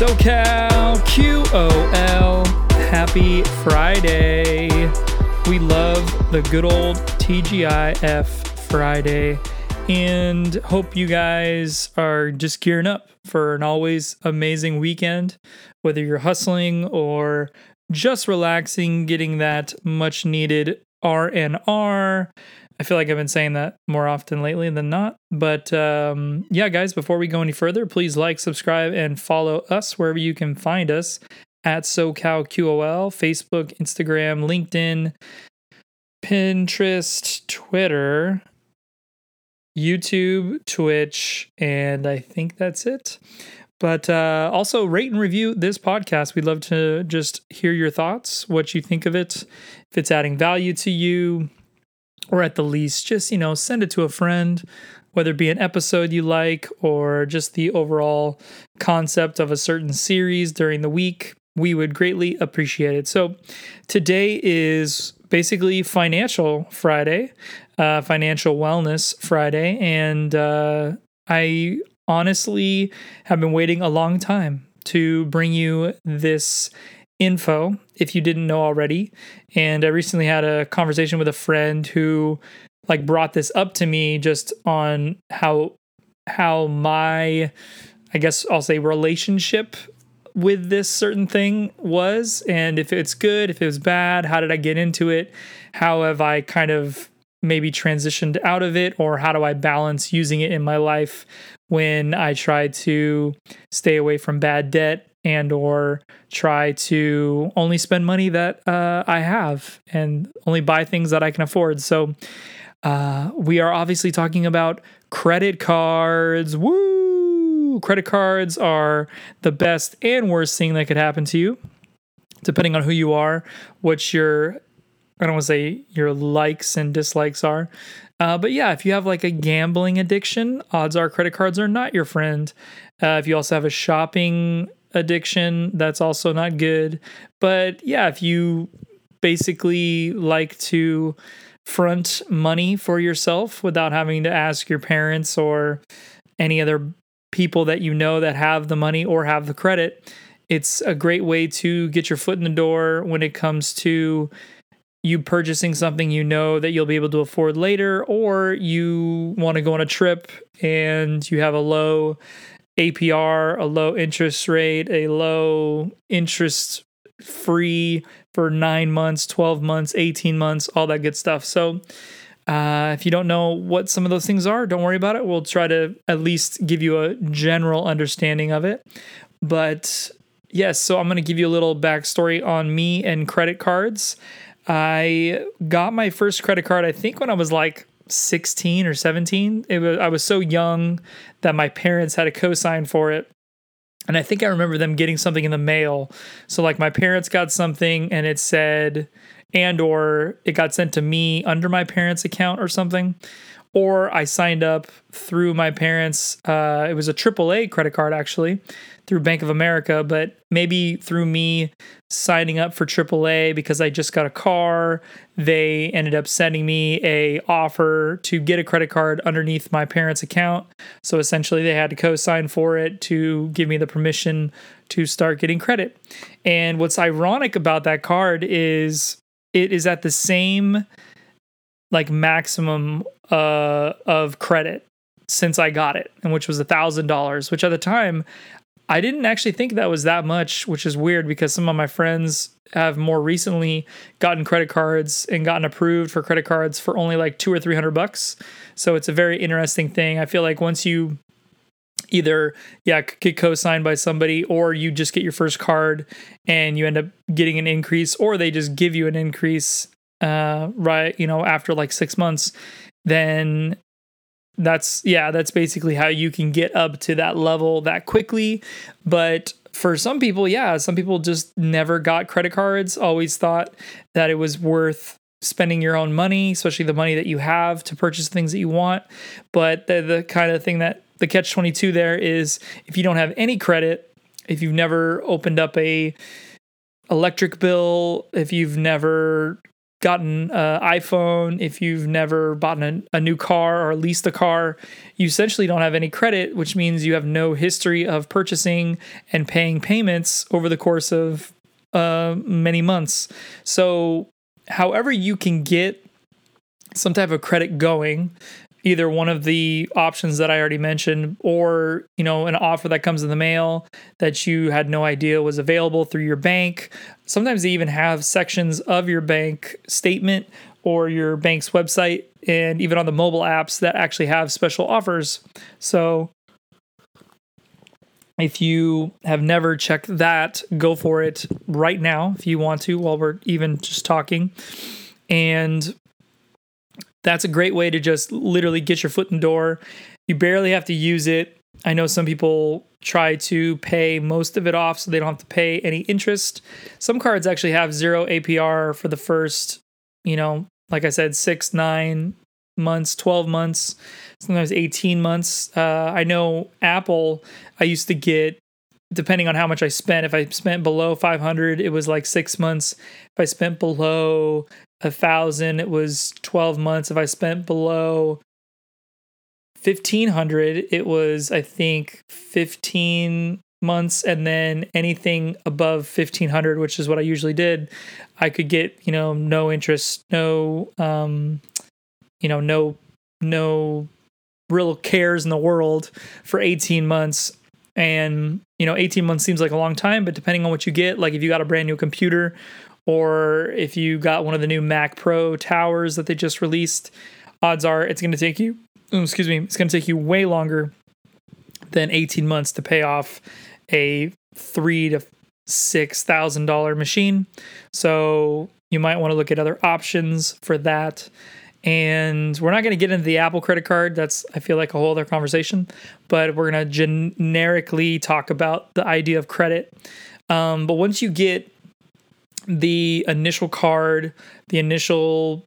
SoCal QOL. Happy Friday. We love the good old TGIF Friday and hope you guys are just gearing up for an always amazing weekend, whether you're hustling or just relaxing, getting that much needed R&R. I feel like I've been saying that more often lately than not. But um, yeah, guys, before we go any further, please like, subscribe, and follow us wherever you can find us at SoCalQOL, Facebook, Instagram, LinkedIn, Pinterest, Twitter, YouTube, Twitch, and I think that's it. But uh, also rate and review this podcast. We'd love to just hear your thoughts, what you think of it, if it's adding value to you, or at the least, just, you know, send it to a friend, whether it be an episode you like or just the overall concept of a certain series during the week. We would greatly appreciate it. So, today is basically Financial Friday, uh, Financial Wellness Friday, and uh, I honestly have been waiting a long time to bring you this info if you didn't know already. And I recently had a conversation with a friend who like brought this up to me just on how how my I guess I'll say relationship with this certain thing was and if it's good, if it was bad, how did I get into it? How have I kind of maybe transitioned out of it or how do I balance using it in my life when I try to stay away from bad debt and or try to only spend money that uh, I have and only buy things that I can afford. So uh, we are obviously talking about credit cards. Woo! Credit cards are the best and worst thing that could happen to you, depending on who you are, what your I don't want to say your likes and dislikes are. Uh, but yeah, if you have like a gambling addiction, odds are credit cards are not your friend. Uh, if you also have a shopping addiction. That's also not good. But yeah, if you basically like to front money for yourself without having to ask your parents or any other people that you know that have the money or have the credit, it's a great way to get your foot in the door when it comes to you purchasing something you know that you'll be able to afford later, or you want to go on a trip and you have a low APR, a low interest rate, a low interest free for nine months, 12 months, 18 months, all that good stuff. So, uh, if you don't know what some of those things are, don't worry about it. We'll try to at least give you a general understanding of it. But yes, so I'm going to give you a little backstory on me and credit cards. I got my first credit card, I think, when I was like 16 or 17. It was I was so young that my parents had a cosign for it. And I think I remember them getting something in the mail. So like my parents got something and it said and or it got sent to me under my parents' account or something. Or I signed up through my parents. Uh, it was a AAA credit card actually through Bank of America, but maybe through me signing up for AAA because I just got a car, they ended up sending me a offer to get a credit card underneath my parents' account. So essentially they had to co-sign for it to give me the permission to start getting credit. And what's ironic about that card is it is at the same like maximum uh, of credit since I got it, and which was a thousand dollars, which at the time I didn't actually think that was that much, which is weird because some of my friends have more recently gotten credit cards and gotten approved for credit cards for only like two or three hundred bucks. So it's a very interesting thing. I feel like once you either yeah get co-signed by somebody or you just get your first card and you end up getting an increase or they just give you an increase uh right you know after like six months then that's yeah that's basically how you can get up to that level that quickly. But for some people yeah some people just never got credit cards always thought that it was worth spending your own money especially the money that you have to purchase things that you want. But the, the kind of thing that the catch 22 there is if you don't have any credit if you've never opened up a electric bill if you've never gotten an iPhone, if you've never bought a, a new car or leased a car, you essentially don't have any credit, which means you have no history of purchasing and paying payments over the course of uh, many months. So, however, you can get some type of credit going either one of the options that I already mentioned or, you know, an offer that comes in the mail that you had no idea was available through your bank. Sometimes they even have sections of your bank statement or your bank's website and even on the mobile apps that actually have special offers. So if you have never checked that, go for it right now if you want to while we're even just talking. And that's a great way to just literally get your foot in the door. You barely have to use it. I know some people try to pay most of it off so they don't have to pay any interest. Some cards actually have zero APR for the first, you know, like I said, six, nine months, 12 months, sometimes 18 months. Uh, I know Apple, I used to get, depending on how much I spent, if I spent below 500, it was like six months. If I spent below a thousand, it was 12 months. If I spent below 1500, it was, I think, 15 months. And then anything above 1500, which is what I usually did, I could get, you know, no interest, no, um, you know, no, no real cares in the world for 18 months and you know 18 months seems like a long time but depending on what you get like if you got a brand new computer or if you got one of the new Mac Pro towers that they just released, odds are it's going to take you, excuse me, it's going to take you way longer than 18 months to pay off a three to six thousand dollar machine. So you might want to look at other options for that. And we're not going to get into the Apple credit card. That's, I feel like, a whole other conversation. But we're going to generically talk about the idea of credit. Um, but once you get the initial card, the initial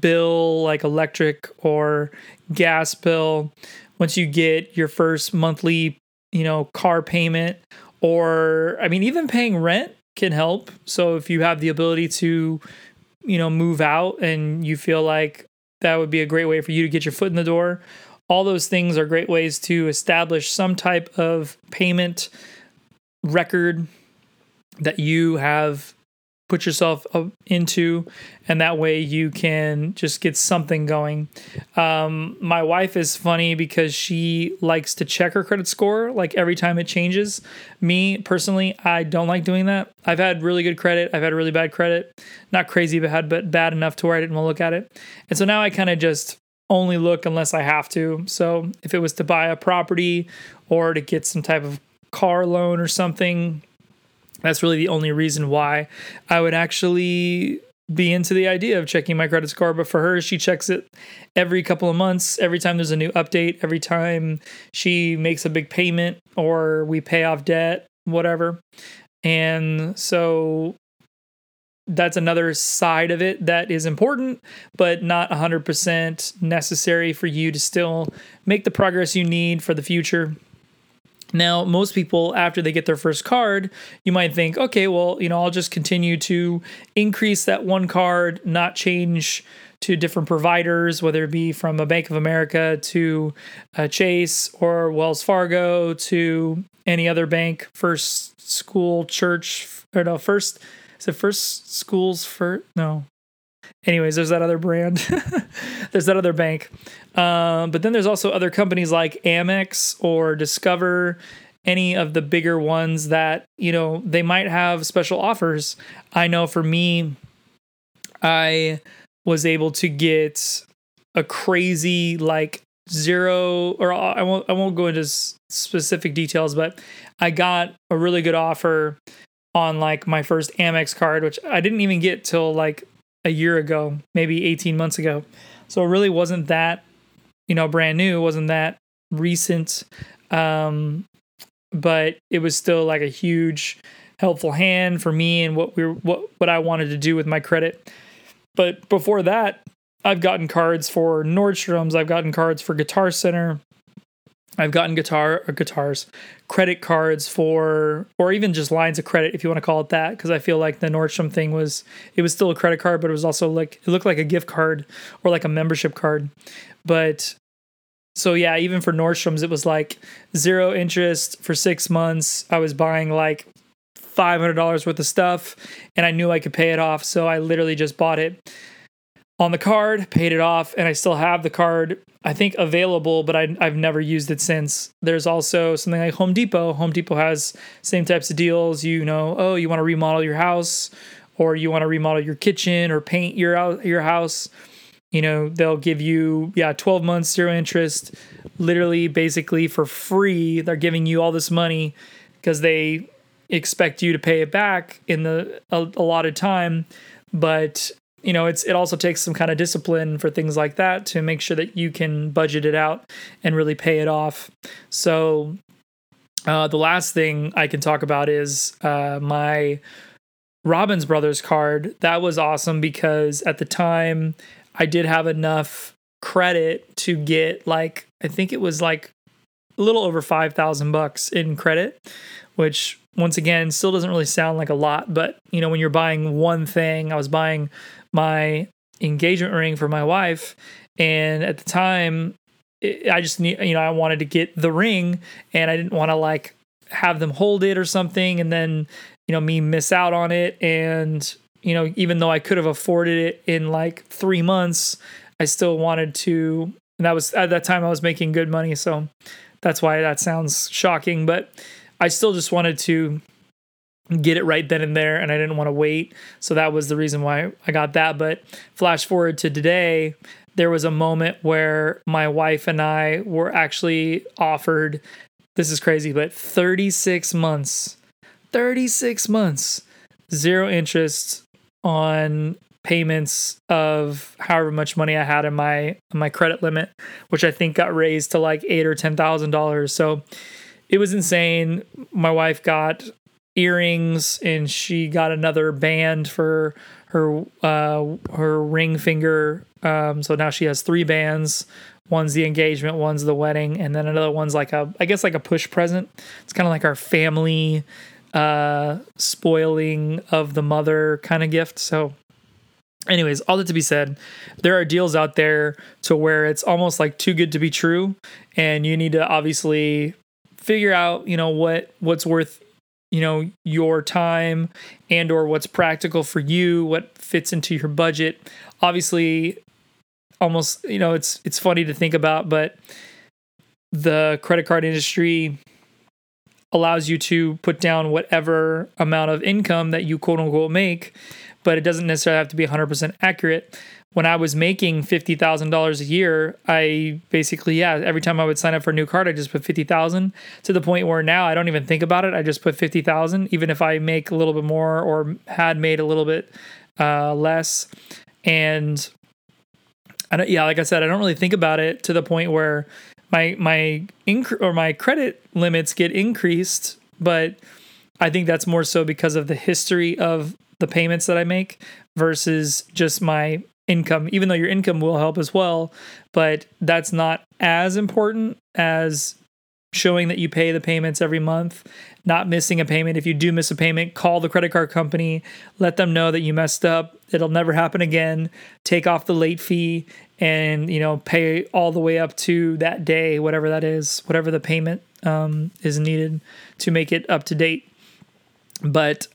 bill, like electric or gas bill, once you get your first monthly, you know, car payment, or I mean, even paying rent can help. So if you have the ability to, you know, move out and you feel like that would be a great way for you to get your foot in the door, all those things are great ways to establish some type of payment record that you have put yourself into and that way you can just get something going. Um, my wife is funny because she likes to check her credit score like every time it changes. Me personally i don't like doing that. I've had really good credit i've had really bad credit. Not crazy bad but bad enough to where i didn't want to look at it. And so now i kind of just only look unless i have to. So if it was to buy a property or to get some type of car loan or something that's really the only reason why I would actually be into the idea of checking my credit score. But for her, she checks it every couple of months, every time there's a new update, every time she makes a big payment or we pay off debt, whatever. And so that's another side of it that is important, but not 100% necessary for you to still make the progress you need for the future. Now, most people, after they get their first card, you might think, okay, well, you know, I'll just continue to increase that one card, not change to different providers, whether it be from a Bank of America to Chase or Wells Fargo to any other bank, first school, church, or no, first, is it first schools for, no, anyways, there's that other brand. there's that other bank. Um, but then there's also other companies like Amex or Discover, any of the bigger ones that, you know, they might have special offers. I know for me, I was able to get a crazy like zero or I won't I won't go into specific details, but I got a really good offer on like my first Amex card, which I didn't even get till like a year ago, maybe 18 months ago. So it really wasn't that, you know, brand new. Wasn't that recent. Um, but it was still like a huge helpful hand for me and what we were, what what I wanted to do with my credit. But before that, I've gotten cards for Nordstrom's, I've gotten cards for Guitar Center, I've gotten guitar or guitars, credit cards for, or even just lines of credit, if you want to call it that, because I feel like the Nordstrom thing was, it was still a credit card, but it was also like, it looked like a gift card or like a membership card. But so yeah, even for Nordstrom's, it was like zero interest for six months. I was buying like $500 worth of stuff and I knew I could pay it off. So I literally just bought it on the card, paid it off, and I still have the card, I think, available, but I, have never used it since. There's also something like Home Depot. Home Depot has same types of deals. You know, oh, you want to remodel your house, or you want to remodel your kitchen, or paint your your house. You know, they'll give you yeah, 12 months zero interest, literally, basically for free. They're giving you all this money because they expect you to pay it back in the allotted time but you know it's it also takes some kind of discipline for things like that to make sure that you can budget it out and really pay it off. So uh, the last thing i can talk about is uh, my robbins brothers card. That was awesome because at the time i did have enough credit to get like i think it was like a little over 5000 bucks in credit which once again still doesn't really sound like a lot but you know when you're buying one thing i was buying my engagement ring for my wife. And at the time, it, I just need, you know, I wanted to get the ring and I didn't want to like have them hold it or something and then, you know, me miss out on it. And, you know, even though I could have afforded it in like three months, I still wanted to. And that was at that time I was making good money. So that's why that sounds shocking. But I still just wanted to get it right then and there and I didn't want to wait. So that was the reason why I got that. But flash forward to today, there was a moment where my wife and I were actually offered this is crazy, but 36 months. 36 months. Zero interest on payments of however much money I had in my my credit limit, which I think got raised to like eight or ten thousand dollars. So it was insane. My wife got earrings and she got another band for her uh, her ring finger. Um, so now she has three bands. One's the engagement, one's the wedding, and then another one's like a I guess like a push present. It's kind of like our family uh spoiling of the mother kind of gift. So anyways, all that to be said, there are deals out there to where it's almost like too good to be true and you need to obviously figure out, you know, what what's worth you know your time and or what's practical for you what fits into your budget. Obviously almost you know it's it's funny to think about but the credit card industry allows you to put down whatever amount of income that you quote unquote make but it doesn't necessarily have to be 100% accurate when I was making fifty thousand dollars a year, I basically yeah, every time I would sign up for a new card, I just put fifty thousand to the point where now I don't even think about it. I just put fifty thousand, even if I make a little bit more or had made a little bit uh, less. And I don't, yeah, like I said, I don't really think about it to the point where my my inc- or my credit limits get increased, but I think that's more so because of the history of the payments that I make versus just my income, even though your income will help as well. But that's not as important as showing that you pay the payments every month, not missing a payment. If you do miss a payment, call the credit card company, let them know that you messed up. It'll never happen again. Take off the late fee and, you know, pay all the way up to that day, whatever that is, whatever the payment um, is needed to make it up to date. But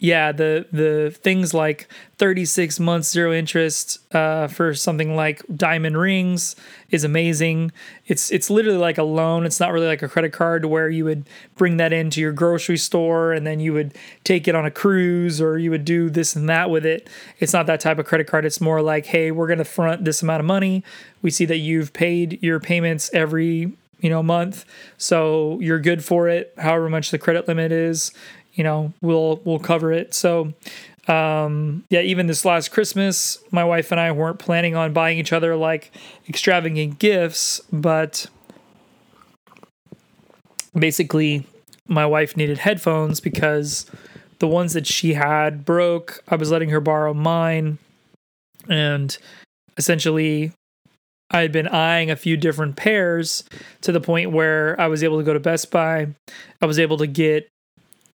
yeah, the the things like 36 months zero interest uh, for something like diamond rings is amazing. It's it's literally like a loan. It's not really like a credit card where you would bring that into your grocery store and then you would take it on a cruise or you would do this and that with it. It's not that type of credit card. It's more like, hey, we're gonna front this amount of money. We see that you've paid your payments every you know month so you're good for it however much the credit limit is you know we'll we'll cover it. So um yeah even this last christmas my wife and i weren't planning on buying each other like extravagant gifts but basically my wife needed headphones because the ones that she had broke. I was letting her borrow mine. And essentially I had been eyeing a few different pairs to the point where I was able to go to Best Buy. I was able to get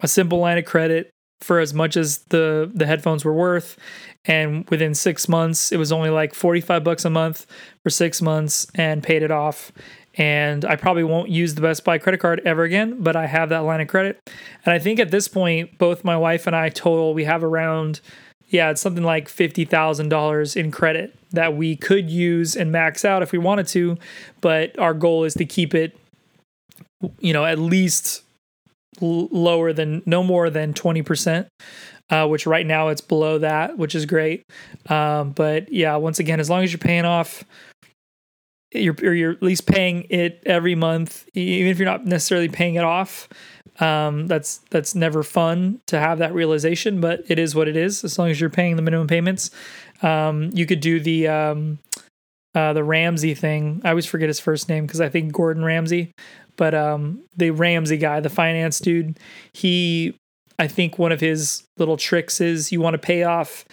a simple line of credit for as much as the the headphones were worth. And within 6 months it was only like 45 bucks a month for 6 months and paid it off. And I probably won't use the Best Buy credit card ever again, but I have that line of credit. And I think at this point both my wife and I total we have around yeah, it's something like $50,000 in credit that we could use and max out if we wanted to, but our goal is to keep it you know, at least l- lower than no more than 20%. Uh, which right now it's below that, which is great. Um, but yeah, once again, as long as you're paying off, you're or you're at least paying it every month, even if you're not necessarily paying it off. Um, that's that's never fun to have that realization, but it is what it is. As long as you're paying the minimum payments, um, you could do the um, uh, the Ramsey thing. I always forget his first name because I think Gordon Ramsay, but um, the Ramsey guy, the finance dude, he, I think one of his little tricks is you want to pay off.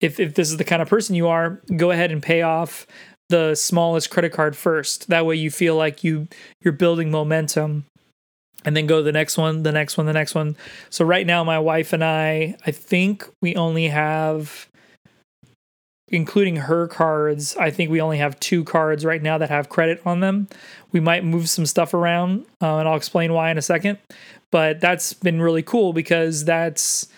If if this is the kind of person you are, go ahead and pay off the smallest credit card first. That way you feel like you you're building momentum and then go to the next one, the next one, the next one. So right now my wife and I, I think we only have including her cards, I think we only have two cards right now that have credit on them. We might move some stuff around, uh, and I'll explain why in a second. But that's been really cool because that's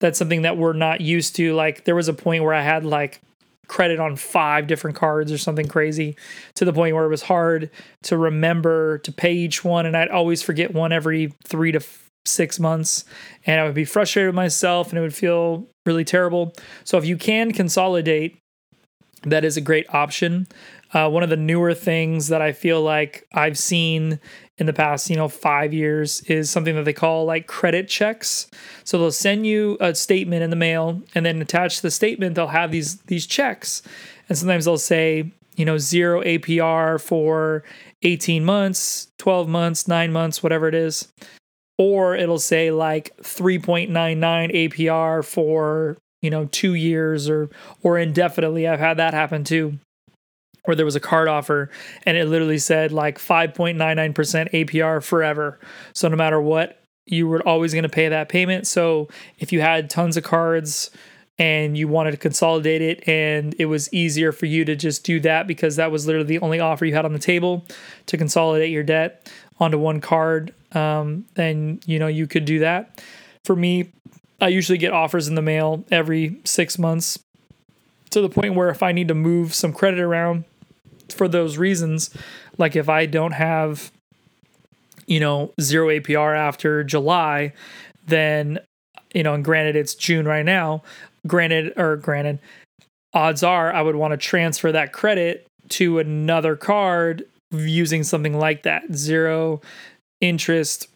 that's something that we're not used to. Like there was a point where I had like credit on five different cards or something crazy to the point where it was hard to remember to pay each one and I'd always forget one every 3 to f- 6 months and I would be frustrated with myself and it would feel really terrible. So if you can consolidate that is a great option. Uh, one of the newer things that I feel like I've seen in the past, you know, five years is something that they call like credit checks. So they'll send you a statement in the mail, and then attached to the statement, they'll have these these checks, and sometimes they'll say, you know, zero APR for 18 months, 12 months, nine months, whatever it is. Or it'll say like 3.99 APR for you know, two years or or indefinitely. I've had that happen too. Where there was a card offer and it literally said like 5.99% APR forever. So no matter what, you were always going to pay that payment. So if you had tons of cards and you wanted to consolidate it and it was easier for you to just do that because that was literally the only offer you had on the table to consolidate your debt onto one card, um, then you know you could do that. For me, I usually get offers in the mail every six months to the point where if I need to move some credit around for those reasons, like if I don't have, you know, zero APR after July, then, you know, and granted it's June right now, granted, or granted, odds are I would want to transfer that credit to another card using something like that zero interest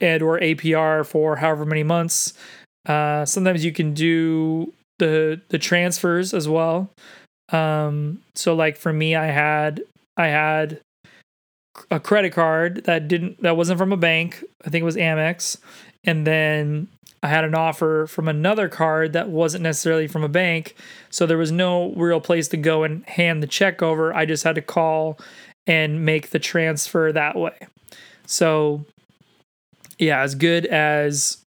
and or APR for however many months uh, sometimes you can do the the transfers as well. Um, so like for me, I had I had a credit card that didn't that wasn't from a bank. I think it was Amex, and then I had an offer from another card that wasn't necessarily from a bank. So there was no real place to go and hand the check over. I just had to call and make the transfer that way. So yeah, as good as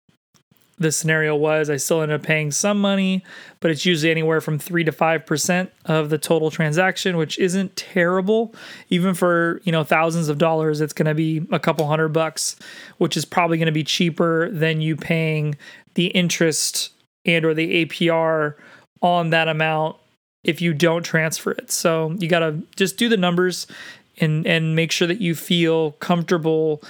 the scenario was, I still ended up paying some money, but it's usually anywhere from three to five percent of the total transaction, which isn't terrible. Even for you know thousands of dollars, it's going to be a couple hundred bucks, which is probably going to be cheaper than you paying the interest and or the APR on that amount if you don't transfer it. So you got to just do the numbers and and make sure that you feel comfortable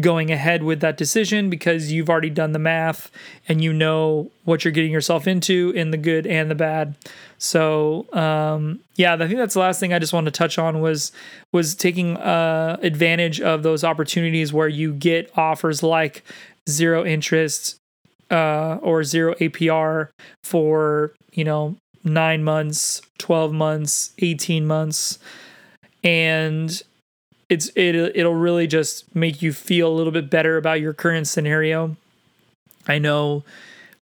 going ahead with that decision because you've already done the math and you know what you're getting yourself into in the good and the bad. So um, yeah, I think that's the last thing I just wanted to touch on was was taking uh, advantage of those opportunities where you get offers like zero interest uh, or zero APR for you know nine months, twelve months, eighteen months, and it's it it'll really just make you feel a little bit better about your current scenario. I know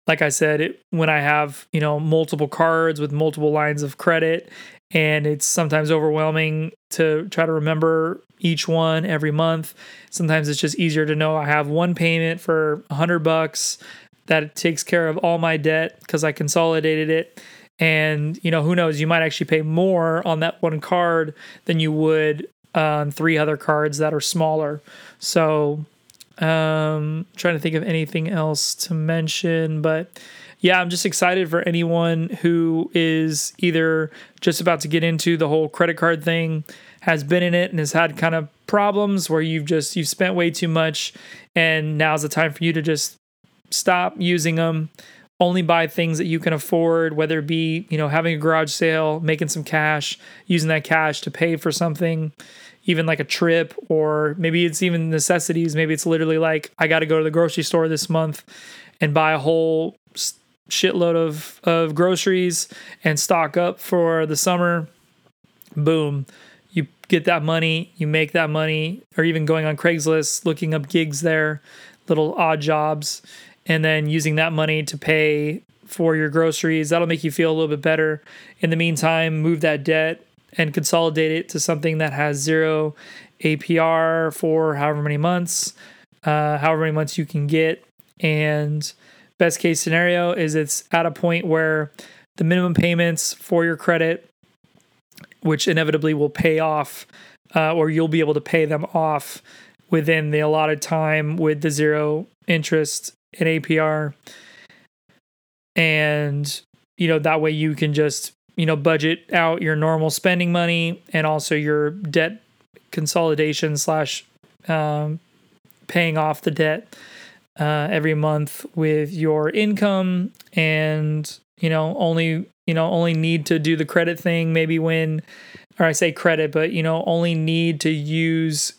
like I said, it, when I have, you know, multiple cards with multiple lines of credit and it's sometimes overwhelming to try to remember each one every month. Sometimes it's just easier to know I have one payment for 100 bucks that takes care of all my debt because I consolidated it. And, you know, who knows, you might actually pay more on that one card than you would on three other cards that are smaller. So, um, trying to think of anything else to mention, but yeah, I'm just excited for anyone who is either just about to get into the whole credit card thing, has been in it and has had kind of problems where you've just you've spent way too much and now's the time for you to just stop using them only buy things that you can afford whether it be you know having a garage sale making some cash using that cash to pay for something even like a trip or maybe it's even necessities. Maybe it's literally like i got to go to the grocery store this month and buy a whole shitload of of groceries and stock up for the summer. Boom. You get that money you make that money or even going on craigslist looking up gigs there little odd jobs and then using that money to pay for your groceries that'll make you feel a little bit better in the meantime move that debt and consolidate it to something that has zero APR for however many months, uh, however many months you can get. And best case scenario is it's at a point where the minimum payments for your credit, which inevitably will pay off, uh, or you'll be able to pay them off within the allotted time with the zero interest in APR. And, you know, that way you can just you know budget out your normal spending money and also your debt consolidation slash um, paying off the debt uh, every month with your income and you know only you know only need to do the credit thing maybe when or I say credit but you know only need to use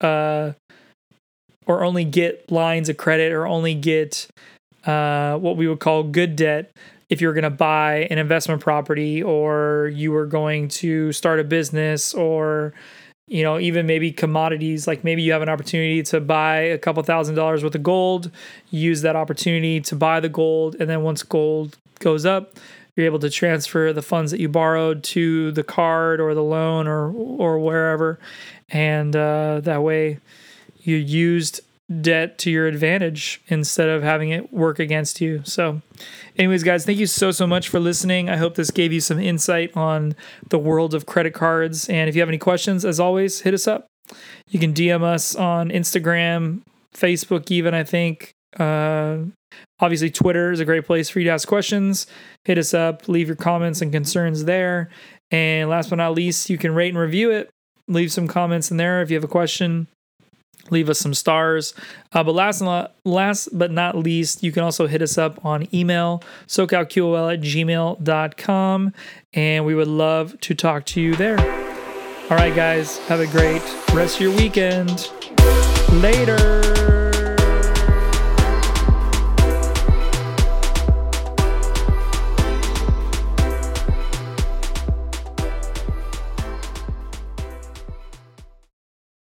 uh or only get lines of credit or only get uh what we would call good debt if you're going to buy an investment property or you were going to start a business or you know even maybe commodities like maybe you have an opportunity to buy a couple thousand dollars worth of gold use that opportunity to buy the gold and then once gold goes up you're able to transfer the funds that you borrowed to the card or the loan or or wherever. And uh, that way you used debt to your advantage instead of having it work against you. So, anyways, guys, thank you so, so much for listening. I hope this gave you some insight on the world of credit cards. And if you have any questions, as always, hit us up. You can DM us on Instagram, Facebook, even, I think. Uh, obviously, Twitter is a great place for you to ask questions. Hit us up, leave your comments and concerns there. And last but not least, you can rate and review it. Leave some comments in there if you have a question leave us some stars. Uh, but last, last but not least, you can also hit us up on email, socalqol at gmail.com, and we would love to talk to you there. All right, guys, have a great rest of your weekend. Later.